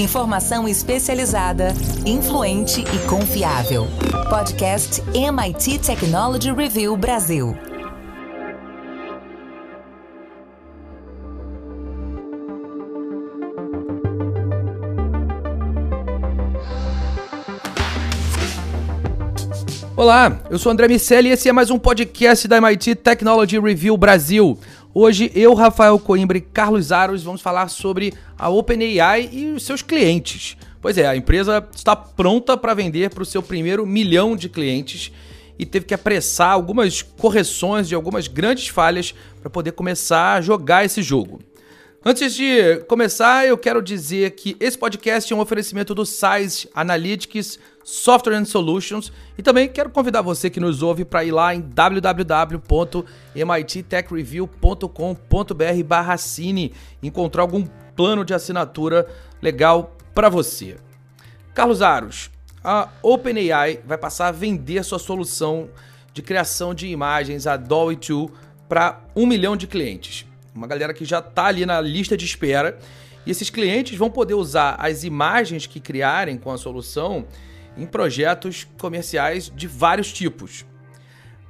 Informação especializada, influente e confiável. Podcast MIT Technology Review Brasil. Olá, eu sou André Miceli e esse é mais um podcast da MIT Technology Review Brasil. Hoje eu, Rafael Coimbra e Carlos Aros vamos falar sobre a OpenAI e os seus clientes. Pois é, a empresa está pronta para vender para o seu primeiro milhão de clientes e teve que apressar algumas correções de algumas grandes falhas para poder começar a jogar esse jogo. Antes de começar, eu quero dizer que esse podcast é um oferecimento do Size Analytics Software and Solutions e também quero convidar você que nos ouve para ir lá em www.mittechreview.com.br/cine encontrar algum plano de assinatura legal para você. Carlos Aros, a OpenAI vai passar a vender sua solução de criação de imagens, a Dolly 2, para um milhão de clientes uma galera que já está ali na lista de espera. E esses clientes vão poder usar as imagens que criarem com a solução em projetos comerciais de vários tipos.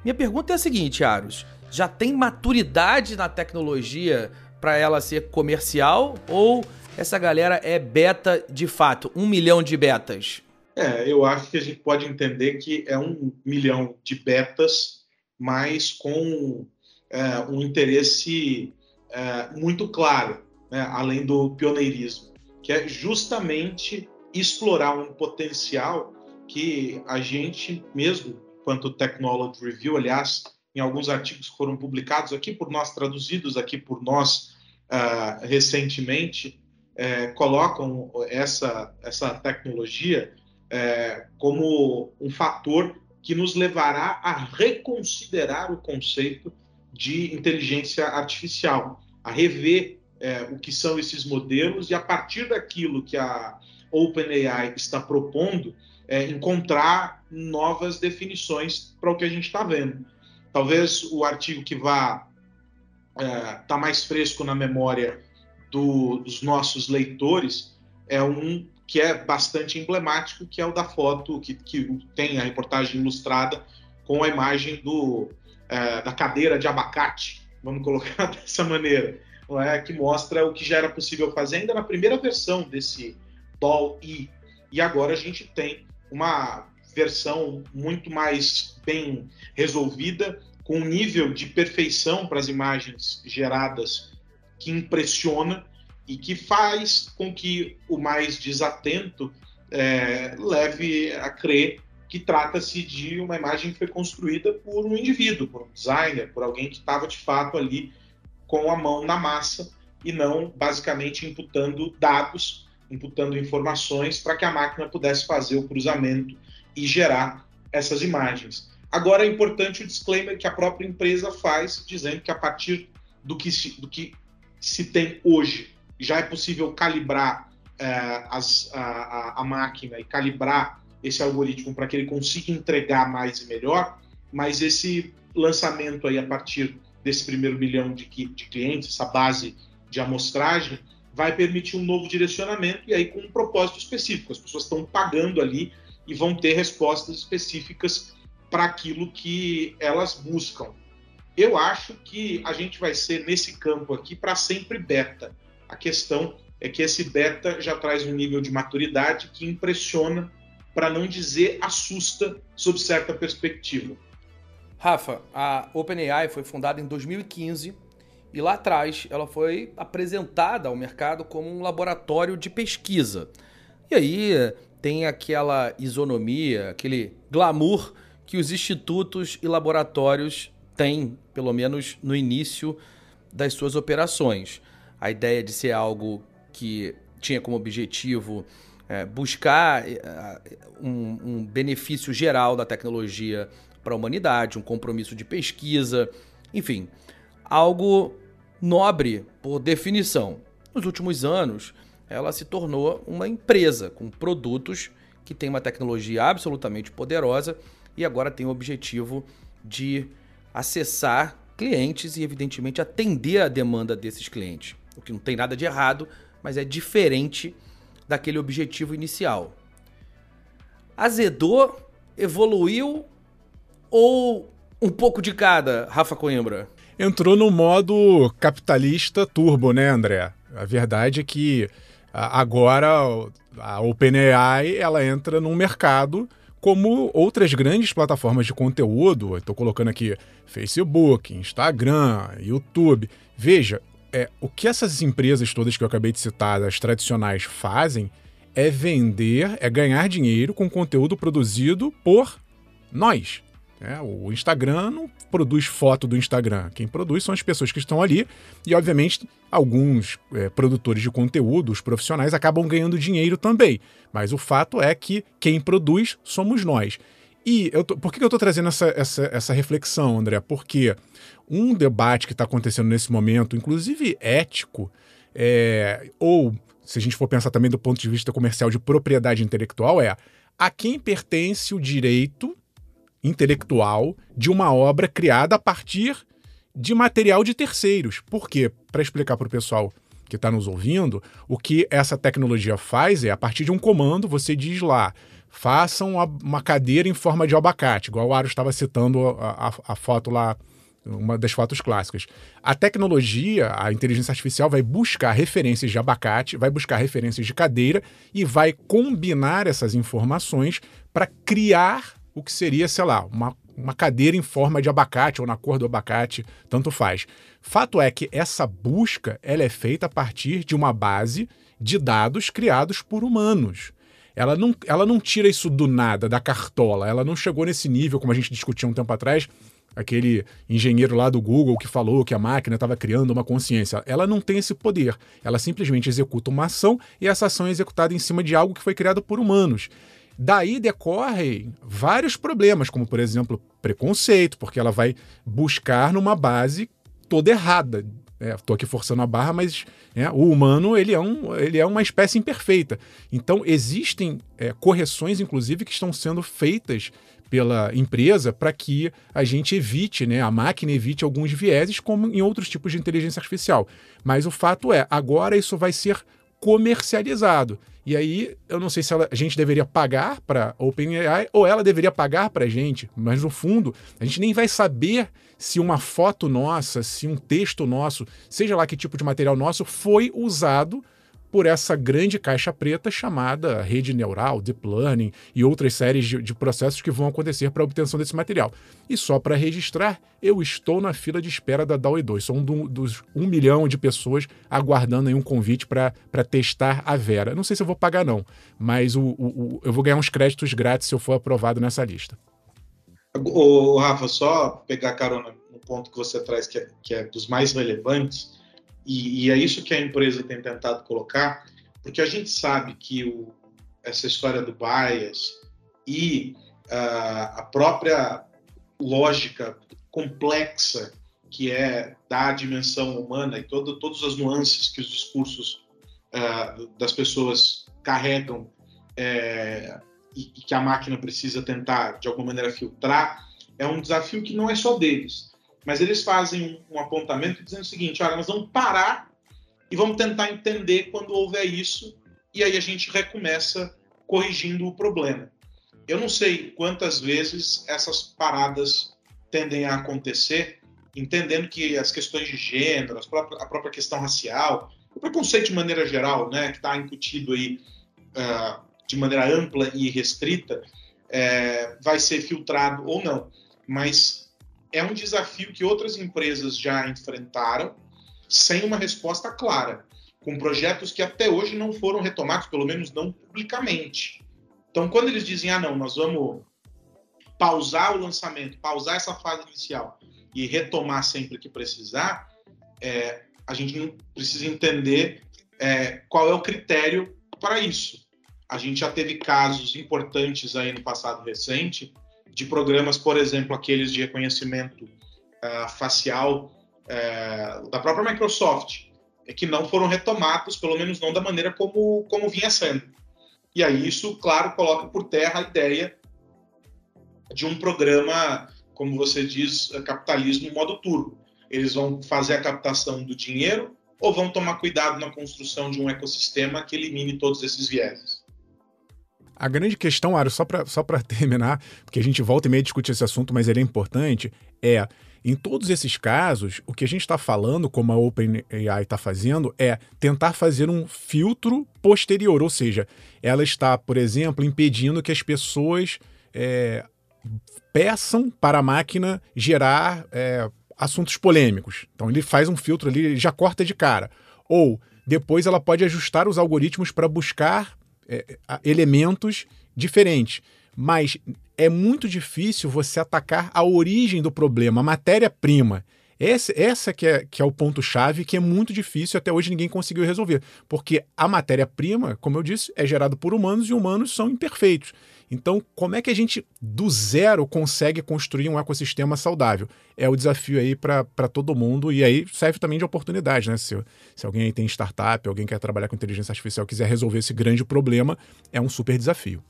Minha pergunta é a seguinte, Aros: já tem maturidade na tecnologia para ela ser comercial ou essa galera é beta de fato? Um milhão de betas? É, eu acho que a gente pode entender que é um milhão de betas, mas com é, um interesse é, muito claro, né, além do pioneirismo, que é justamente explorar um potencial que a gente mesmo, quanto Technology Review, aliás, em alguns artigos que foram publicados aqui por nós, traduzidos aqui por nós uh, recentemente, é, colocam essa, essa tecnologia é, como um fator que nos levará a reconsiderar o conceito de inteligência artificial, a rever é, o que são esses modelos e, a partir daquilo que a OpenAI está propondo, é, encontrar novas definições para o que a gente está vendo. Talvez o artigo que vá estar é, tá mais fresco na memória do, dos nossos leitores é um que é bastante emblemático, que é o da foto que, que tem a reportagem ilustrada com a imagem do, é, da cadeira de abacate, vamos colocar dessa maneira, é? que mostra o que já era possível fazer ainda na primeira versão desse DAL-E. E agora a gente tem uma versão muito mais bem resolvida, com um nível de perfeição para as imagens geradas que impressiona e que faz com que o mais desatento é, leve a crer que trata-se de uma imagem que foi construída por um indivíduo, por um designer, por alguém que estava de fato ali com a mão na massa e não basicamente imputando dados, imputando informações para que a máquina pudesse fazer o cruzamento e gerar essas imagens. Agora é importante o disclaimer que a própria empresa faz, dizendo que a partir do que se, do que se tem hoje já é possível calibrar é, as, a, a, máquina e calibrar esse algoritmo para que ele consiga entregar mais e melhor, mas esse lançamento aí a partir desse primeiro milhão de, de clientes, essa base de amostragem, vai permitir um novo direcionamento e aí com um propósito específico. As pessoas estão pagando ali e vão ter respostas específicas para aquilo que elas buscam. Eu acho que a gente vai ser nesse campo aqui para sempre beta. A questão é que esse beta já traz um nível de maturidade que impressiona para não dizer assusta sob certa perspectiva. Rafa, a OpenAI foi fundada em 2015 e lá atrás ela foi apresentada ao mercado como um laboratório de pesquisa. E aí tem aquela isonomia, aquele glamour que os institutos e laboratórios têm, pelo menos no início das suas operações. A ideia de ser algo que tinha como objetivo é, buscar é, um, um benefício geral da tecnologia para a humanidade, um compromisso de pesquisa, enfim, algo nobre por definição. Nos últimos anos, ela se tornou uma empresa com produtos que tem uma tecnologia absolutamente poderosa e agora tem o objetivo de acessar clientes e, evidentemente, atender a demanda desses clientes. O que não tem nada de errado, mas é diferente daquele objetivo inicial. Azedou, evoluiu ou um pouco de cada, Rafa Coimbra? Entrou no modo capitalista turbo, né, André? A verdade é que agora a OpenAI ela entra num mercado como outras grandes plataformas de conteúdo. Estou colocando aqui Facebook, Instagram, YouTube. Veja, é, o que essas empresas todas que eu acabei de citar, as tradicionais, fazem é vender, é ganhar dinheiro com conteúdo produzido por nós. É, o Instagram não produz foto do Instagram. Quem produz são as pessoas que estão ali e, obviamente, alguns é, produtores de conteúdo, os profissionais, acabam ganhando dinheiro também. Mas o fato é que quem produz somos nós. E tô, por que eu estou trazendo essa, essa, essa reflexão, André? Porque um debate que está acontecendo nesse momento, inclusive ético, é, ou se a gente for pensar também do ponto de vista comercial de propriedade intelectual, é a quem pertence o direito intelectual de uma obra criada a partir de material de terceiros. Por quê? Para explicar para o pessoal que está nos ouvindo, o que essa tecnologia faz é, a partir de um comando, você diz lá, façam uma cadeira em forma de abacate, igual o Aro estava citando a, a, a foto lá, uma das fotos clássicas. A tecnologia, a inteligência artificial, vai buscar referências de abacate, vai buscar referências de cadeira e vai combinar essas informações para criar o que seria, sei lá, uma, uma cadeira em forma de abacate ou na cor do abacate, tanto faz. Fato é que essa busca ela é feita a partir de uma base de dados criados por humanos. Ela não, ela não tira isso do nada, da cartola. Ela não chegou nesse nível, como a gente discutia um tempo atrás, aquele engenheiro lá do Google que falou que a máquina estava criando uma consciência. Ela não tem esse poder. Ela simplesmente executa uma ação e essa ação é executada em cima de algo que foi criado por humanos. Daí decorrem vários problemas, como por exemplo preconceito, porque ela vai buscar numa base toda errada. Estou é, aqui forçando a barra, mas é, o humano ele é, um, ele é uma espécie imperfeita. Então existem é, correções, inclusive, que estão sendo feitas pela empresa para que a gente evite, né, a máquina evite alguns vieses, como em outros tipos de inteligência artificial. Mas o fato é, agora isso vai ser comercializado. E aí, eu não sei se ela, a gente deveria pagar para OpenAI ou ela deveria pagar para a gente, mas no fundo, a gente nem vai saber se uma foto nossa, se um texto nosso, seja lá que tipo de material nosso, foi usado por essa grande caixa preta chamada rede neural, deep learning e outras séries de, de processos que vão acontecer para a obtenção desse material. E só para registrar, eu estou na fila de espera da DAO 2. Sou um do, dos um milhão de pessoas aguardando um convite para testar a Vera. Não sei se eu vou pagar, não, mas o, o, o, eu vou ganhar uns créditos grátis se eu for aprovado nessa lista. O Rafa, só pegar carona no ponto que você traz, que é, que é dos mais relevantes e, e, é isso que a empresa tem tentado colocar, porque a gente sabe que o, essa história do bias e uh, a própria lógica complexa que é da dimensão humana e todo, todas as nuances que os discursos uh, das pessoas carregam é, e, e que a máquina precisa tentar, de alguma maneira, filtrar, é um desafio que não é só deles mas eles fazem um, apontamento dizendo o seguinte: olha, nós vamos parar e vamos tentar entender quando houver isso, e aí a gente recomeça corrigindo o problema. Eu não sei quantas vezes essas paradas tendem a acontecer, entendendo que as questões de gênero, a própria questão racial, o preconceito de maneira geral, né, que está incutido aí uh, de maneira ampla e restrita, é, vai ser filtrado ou não. Mas é um desafio que outras empresas já enfrentaram sem uma resposta clara, com projetos que até hoje não foram retomados, pelo menos não publicamente. Então, quando eles dizem, ah, não, nós vamos pausar o lançamento, pausar essa fase inicial e retomar sempre que precisar, é, a gente precisa entender é, qual é o critério para isso. A gente já teve casos importantes aí no passado recente de programas, por exemplo, aqueles de reconhecimento uh, facial uh, da própria Microsoft, que não foram retomados, pelo menos não da maneira como, como vinha sendo. E aí isso, claro, coloca por terra a ideia de um programa, como você diz, capitalismo modo turbo. Eles vão fazer a captação do dinheiro ou vamos tomar cuidado na construção de um ecossistema que elimine todos esses vieses? A grande questão, Aro, só para só terminar, porque a gente volta e meia discute esse assunto, mas ele é importante, é em todos esses casos, o que a gente está falando, como a OpenAI está fazendo, é tentar fazer um filtro posterior, ou seja, ela está, por exemplo, impedindo que as pessoas é, peçam para a máquina gerar é, assuntos polêmicos. Então ele faz um filtro ali, ele já corta de cara. Ou depois ela pode ajustar os algoritmos para buscar é, elementos diferentes. Mas é muito difícil você atacar a origem do problema, a matéria-prima. Essa, essa que, é, que é o ponto-chave que é muito difícil até hoje ninguém conseguiu resolver. Porque a matéria-prima, como eu disse, é gerada por humanos e humanos são imperfeitos. Então, como é que a gente, do zero, consegue construir um ecossistema saudável? É o desafio aí para todo mundo e aí serve também de oportunidade, né? Se, se alguém aí tem startup, alguém quer trabalhar com inteligência artificial, quiser resolver esse grande problema, é um super desafio.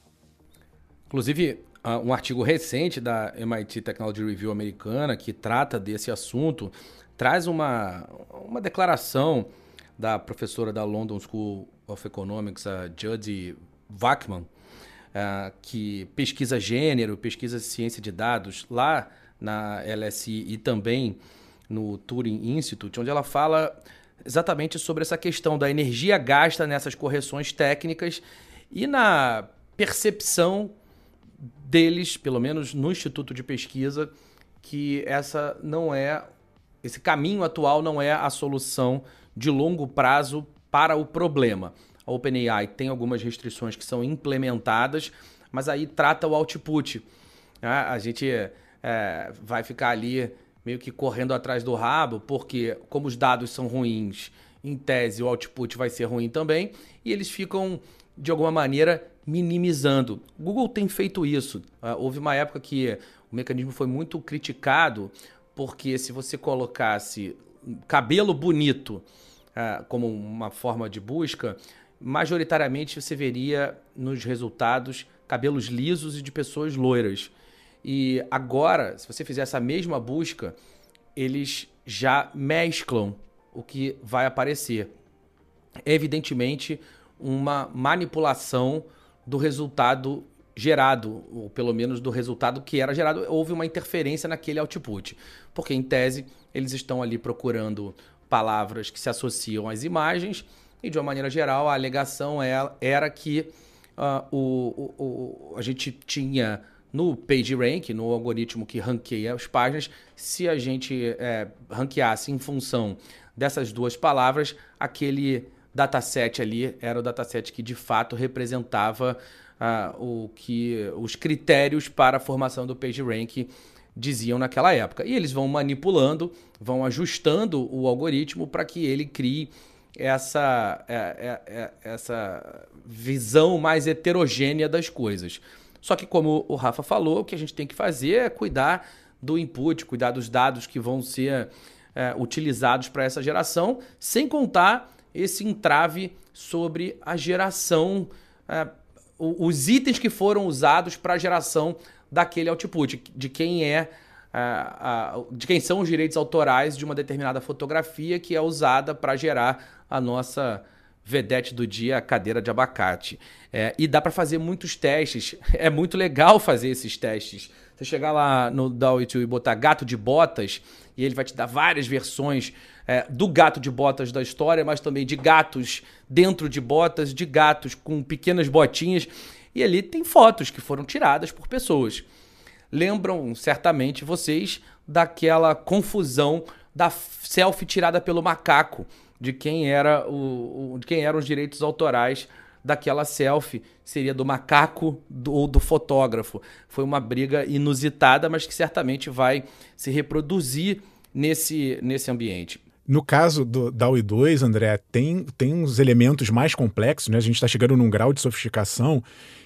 Inclusive, um artigo recente da MIT Technology Review americana que trata desse assunto traz uma, uma declaração da professora da London School of Economics, a Judy Wachman, uh, que pesquisa gênero, pesquisa ciência de dados lá na LSI e também no Turing Institute, onde ela fala exatamente sobre essa questão da energia gasta nessas correções técnicas e na percepção deles, pelo menos no Instituto de Pesquisa, que essa não é esse caminho atual não é a solução de longo prazo para o problema. A OpenAI tem algumas restrições que são implementadas, mas aí trata o output. Né? A gente é, vai ficar ali meio que correndo atrás do rabo, porque como os dados são ruins, em tese o output vai ser ruim também, e eles ficam de alguma maneira minimizando. O Google tem feito isso. Uh, houve uma época que o mecanismo foi muito criticado, porque se você colocasse cabelo bonito uh, como uma forma de busca, majoritariamente você veria nos resultados cabelos lisos e de pessoas loiras. E agora, se você fizer essa mesma busca, eles já mesclam o que vai aparecer. Evidentemente, uma manipulação do resultado gerado, ou pelo menos do resultado que era gerado, houve uma interferência naquele output. Porque, em tese, eles estão ali procurando palavras que se associam às imagens, e de uma maneira geral, a alegação é, era que uh, o, o, o, a gente tinha no PageRank, no algoritmo que ranqueia as páginas, se a gente é, ranqueasse em função dessas duas palavras, aquele dataset ali era o dataset que de fato representava uh, o que os critérios para a formação do PageRank diziam naquela época. E eles vão manipulando, vão ajustando o algoritmo para que ele crie essa, é, é, é, essa visão mais heterogênea das coisas. Só que, como o Rafa falou, o que a gente tem que fazer é cuidar do input, cuidar dos dados que vão ser é, utilizados para essa geração, sem contar esse entrave sobre a geração, é, os itens que foram usados para a geração daquele output, de quem é de quem são os direitos autorais de uma determinada fotografia que é usada para gerar a nossa vedete do dia, a cadeira de abacate. É, e dá para fazer muitos testes. É muito legal fazer esses testes. Você chegar lá no DAW e botar gato de botas, e ele vai te dar várias versões é, do gato de botas da história, mas também de gatos dentro de botas, de gatos com pequenas botinhas. E ali tem fotos que foram tiradas por pessoas. Lembram certamente vocês daquela confusão da selfie tirada pelo macaco, de quem era o, o de quem eram os direitos autorais daquela selfie seria do macaco do, ou do fotógrafo. Foi uma briga inusitada, mas que certamente vai se reproduzir nesse, nesse ambiente. No caso do, da UI 2, André, tem, tem uns elementos mais complexos, né? A gente está chegando num grau de sofisticação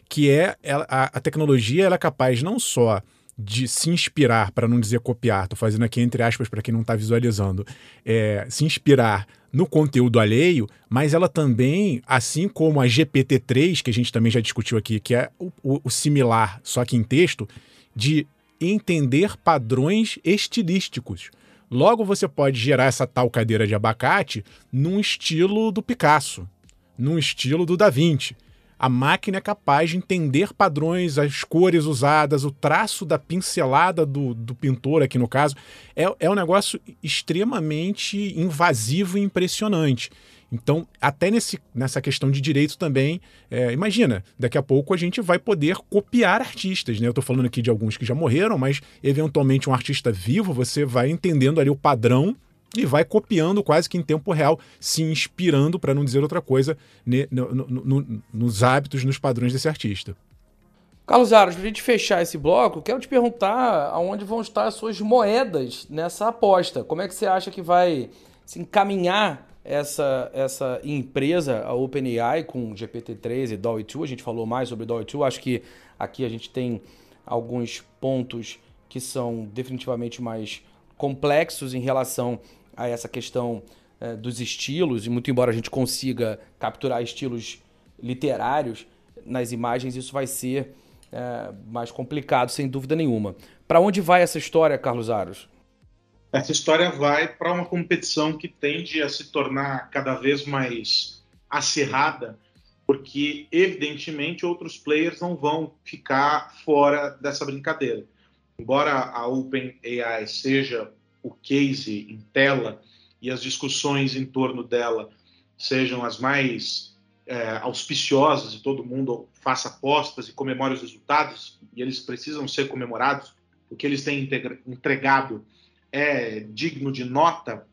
que é a, a tecnologia ela é capaz não só de se inspirar, para não dizer copiar, estou fazendo aqui entre aspas para quem não está visualizando, é, se inspirar no conteúdo alheio, mas ela também, assim como a GPT-3, que a gente também já discutiu aqui, que é o, o, o similar, só que em texto, de entender padrões estilísticos. Logo, você pode gerar essa tal cadeira de abacate num estilo do Picasso, num estilo do Da Vinci. A máquina é capaz de entender padrões, as cores usadas, o traço da pincelada do, do pintor, aqui no caso. É, é um negócio extremamente invasivo e impressionante. Então, até nesse, nessa questão de direito também, é, imagina, daqui a pouco a gente vai poder copiar artistas. Né? Eu estou falando aqui de alguns que já morreram, mas eventualmente um artista vivo, você vai entendendo ali o padrão e vai copiando quase que em tempo real, se inspirando, para não dizer outra coisa, ne, no, no, no, nos hábitos, nos padrões desse artista. Carlos Aros, para a gente fechar esse bloco, quero te perguntar aonde vão estar as suas moedas nessa aposta. Como é que você acha que vai se encaminhar essa, essa empresa, a OpenAI, com GPT-3 e DALL-E 2? A gente falou mais sobre DALL-E 2. Acho que aqui a gente tem alguns pontos que são definitivamente mais complexos em relação a essa questão é, dos estilos, e muito embora a gente consiga capturar estilos literários nas imagens, isso vai ser é, mais complicado, sem dúvida nenhuma. Para onde vai essa história, Carlos Aros? Essa história vai para uma competição que tende a se tornar cada vez mais acirrada, porque, evidentemente, outros players não vão ficar fora dessa brincadeira. Embora a OpenAI seja o case em tela e as discussões em torno dela sejam as mais é, auspiciosas e todo mundo faça apostas e comemore os resultados, e eles precisam ser comemorados, o que eles têm entregado é digno de nota,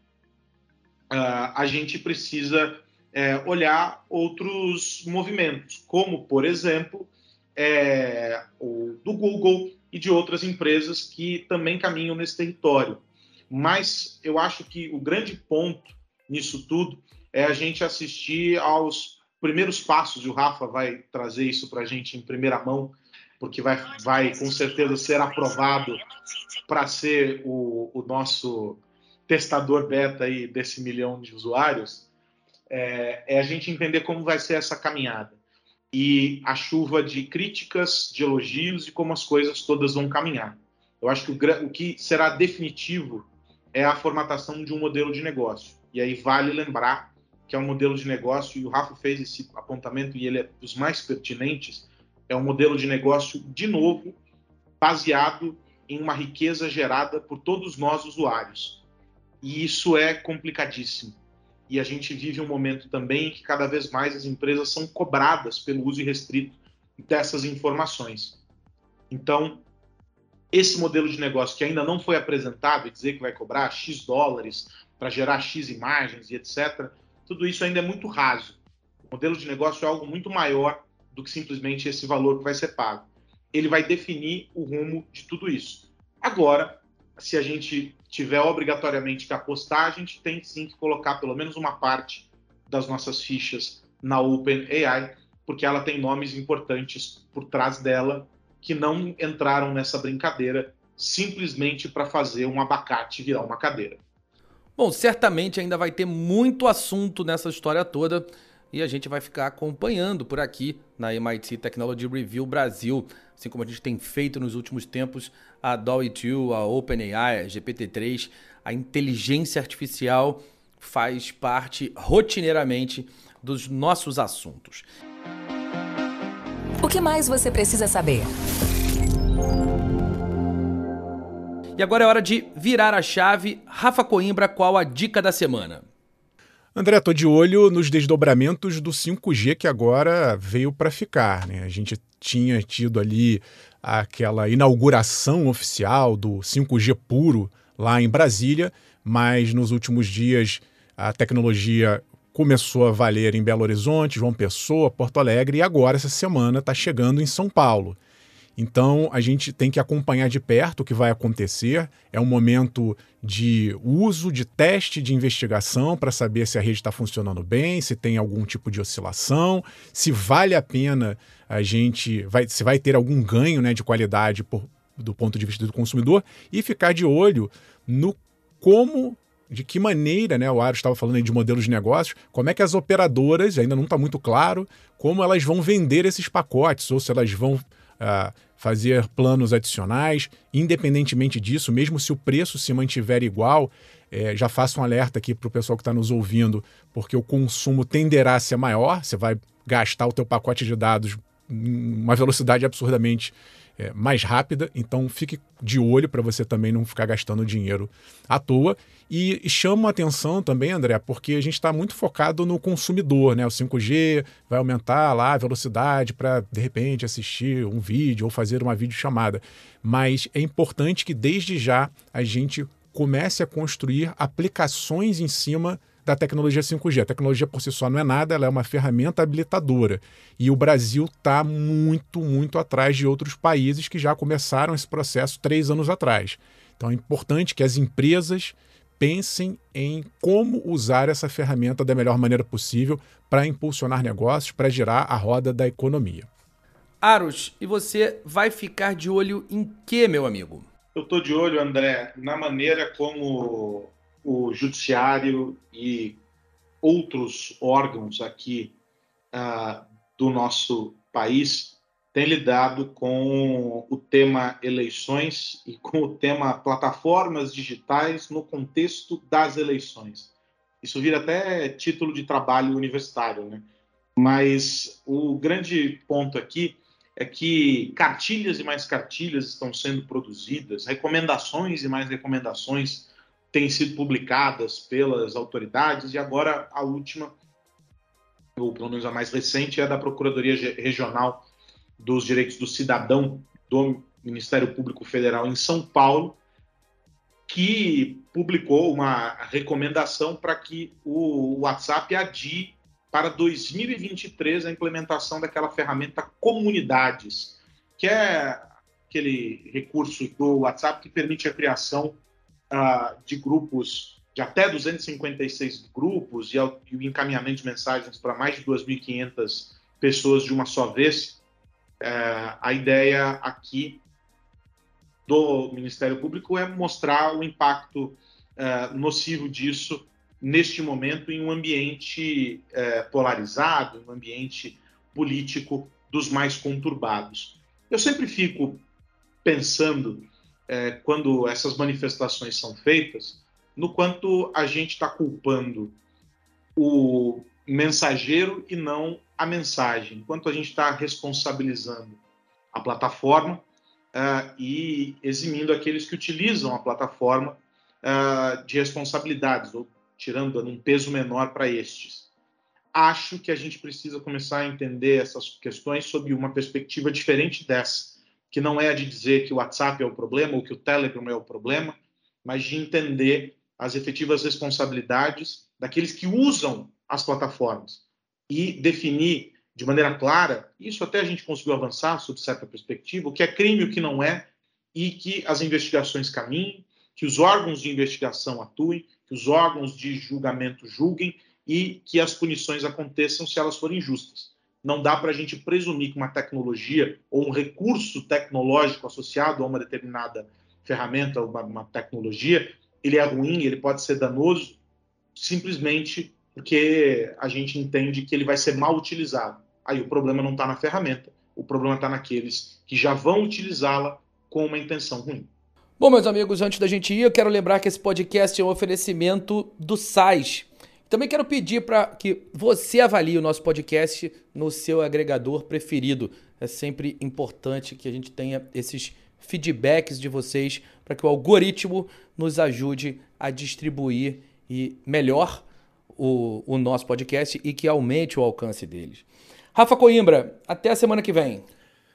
uh, a gente precisa é, olhar outros movimentos, como, por exemplo, é, o do Google e de outras empresas que também caminham nesse território. Mas eu acho que o grande ponto nisso tudo é a gente assistir aos primeiros passos, e o Rafa vai trazer isso para a gente em primeira mão, porque vai, vai com certeza ser aprovado para ser o, o, nosso testador beta aí desse milhão de usuários, é, é a gente entender como vai ser essa caminhada e a chuva de críticas, de elogios e como as coisas todas vão caminhar. Eu acho que o, o que será definitivo é a formatação de um modelo de negócio. E aí vale lembrar que é um modelo de negócio, e o Rafa fez esse apontamento e ele é dos mais pertinentes, é um modelo de negócio, de novo, baseado em uma riqueza gerada por todos nós usuários. E isso é complicadíssimo. E a gente vive um momento também em que cada vez mais as empresas são cobradas pelo uso irrestrito dessas informações. Então, esse modelo de negócio que ainda não foi apresentado e dizer que vai cobrar X dólares para gerar X imagens e etc., tudo isso ainda é muito raso. O modelo de negócio é algo muito maior do que simplesmente esse valor que vai ser pago. Ele vai definir o rumo de tudo isso. Agora, se a gente tiver obrigatoriamente que apostar, a gente tem sim que colocar pelo menos uma parte das nossas fichas na OpenAI, porque ela tem nomes importantes por trás dela que não entraram nessa brincadeira simplesmente para fazer um abacate virar uma cadeira. Bom, certamente ainda vai ter muito assunto nessa história toda e a gente vai ficar acompanhando por aqui na MIT Technology Review Brasil, assim como a gente tem feito nos últimos tempos a DALL-E 2, a OpenAI, a GPT-3, a inteligência artificial faz parte rotineiramente dos nossos assuntos. O que mais você precisa saber? E agora é hora de virar a chave. Rafa Coimbra, qual a dica da semana? André, tô de olho nos desdobramentos do 5G que agora veio para ficar. Né? A gente tinha tido ali aquela inauguração oficial do 5G puro lá em Brasília, mas nos últimos dias a tecnologia começou a valer em Belo Horizonte, João Pessoa, Porto Alegre e agora, essa semana, está chegando em São Paulo. Então a gente tem que acompanhar de perto o que vai acontecer. É um momento de uso, de teste, de investigação para saber se a rede está funcionando bem, se tem algum tipo de oscilação, se vale a pena a gente, vai, se vai ter algum ganho né, de qualidade por, do ponto de vista do consumidor e ficar de olho no como de que maneira, né, o Aro estava falando aí de modelos de negócios, como é que as operadoras, ainda não está muito claro, como elas vão vender esses pacotes, ou se elas vão uh, fazer planos adicionais. Independentemente disso, mesmo se o preço se mantiver igual, é, já faço um alerta aqui para o pessoal que está nos ouvindo, porque o consumo tenderá a ser maior, você vai gastar o teu pacote de dados uma velocidade absurdamente é, mais rápida, então fique de olho para você também não ficar gastando dinheiro à toa. E, e chamo a atenção também, André, porque a gente está muito focado no consumidor, né? O 5G vai aumentar lá a velocidade para, de repente, assistir um vídeo ou fazer uma videochamada. Mas é importante que desde já a gente comece a construir aplicações em cima da tecnologia 5G. A tecnologia por si só não é nada, ela é uma ferramenta habilitadora. E o Brasil está muito, muito atrás de outros países que já começaram esse processo três anos atrás. Então é importante que as empresas pensem em como usar essa ferramenta da melhor maneira possível para impulsionar negócios, para girar a roda da economia. Aros, e você vai ficar de olho em que, meu amigo? Eu estou de olho, André, na maneira como o judiciário e outros órgãos aqui uh, do nosso país têm lidado com o tema eleições e com o tema plataformas digitais no contexto das eleições. Isso vira até título de trabalho universitário, né? Mas o grande ponto aqui é que cartilhas e mais cartilhas estão sendo produzidas, recomendações e mais recomendações têm sido publicadas pelas autoridades e agora a última, ou pelo menos a mais recente, é da Procuradoria Regional dos Direitos do Cidadão do Ministério Público Federal em São Paulo, que publicou uma recomendação para que o WhatsApp adie para 2023 a implementação daquela ferramenta Comunidades, que é aquele recurso do WhatsApp que permite a criação uh, de grupos de até 256 grupos e, e o encaminhamento de mensagens para mais de 2.500 pessoas de uma só vez. Uh, a ideia aqui do Ministério Público é mostrar o impacto uh, nocivo disso neste momento em um ambiente uh, polarizado, um ambiente político dos mais conturbados. Eu sempre fico pensando é, quando essas manifestações são feitas, no quanto a gente está culpando o mensageiro e não a mensagem, quanto a gente está responsabilizando a plataforma uh, e eximindo aqueles que utilizam a plataforma uh, de responsabilidades, ou tirando um peso menor para estes. Acho que a gente precisa começar a entender essas questões sob uma perspectiva diferente dessa que não é a de dizer que o WhatsApp é o problema ou que o Telegram é o problema, mas de entender as efetivas responsabilidades daqueles que usam as plataformas e definir de maneira clara, isso até a gente conseguiu avançar sob certa perspectiva, o que é crime e o que não é, e que as investigações caminhem, que os órgãos de investigação atuem, que os órgãos de julgamento julguem e que as punições aconteçam se elas forem justas não dá para a gente presumir que uma tecnologia ou um recurso tecnológico associado a uma determinada ferramenta, uma, uma tecnologia, ele é ruim, ele pode ser danoso, simplesmente porque a gente entende que ele vai ser mal utilizado. Aí o problema não está na ferramenta, o problema está naqueles que já vão utilizá-la com uma intenção ruim. Bom, meus amigos, antes da gente ir, eu quero lembrar que esse podcast é um oferecimento do SAIS também quero pedir para que você avalie o nosso podcast no seu agregador preferido. É sempre importante que a gente tenha esses feedbacks de vocês para que o algoritmo nos ajude a distribuir e melhor o, o nosso podcast e que aumente o alcance deles. Rafa Coimbra, até a semana que vem.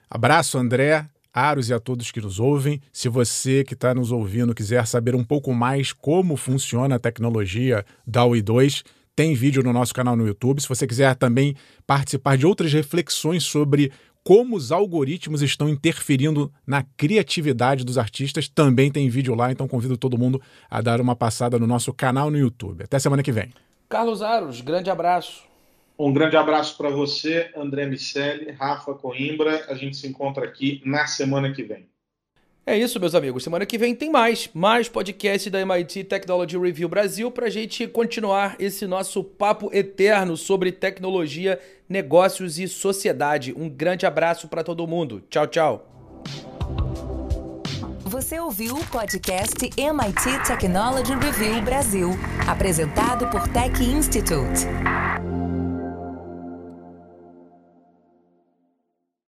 Abraço, André. Aros e a todos que nos ouvem. Se você que está nos ouvindo quiser saber um pouco mais como funciona a tecnologia da UI2, tem vídeo no nosso canal no YouTube. Se você quiser também participar de outras reflexões sobre como os algoritmos estão interferindo na criatividade dos artistas, também tem vídeo lá, então convido todo mundo a dar uma passada no nosso canal no YouTube. Até semana que vem. Carlos Aros, grande abraço. Um grande abraço para você, André Miceli, Rafa Coimbra. A gente se encontra aqui na semana que vem. É isso, meus amigos. Semana que vem tem mais, mais podcast da MIT Technology Review Brasil para a gente continuar esse nosso papo eterno sobre tecnologia, negócios e sociedade. Um grande abraço para todo mundo. Tchau, tchau. Você ouviu o podcast MIT Technology Review Brasil, apresentado por Tech Institute.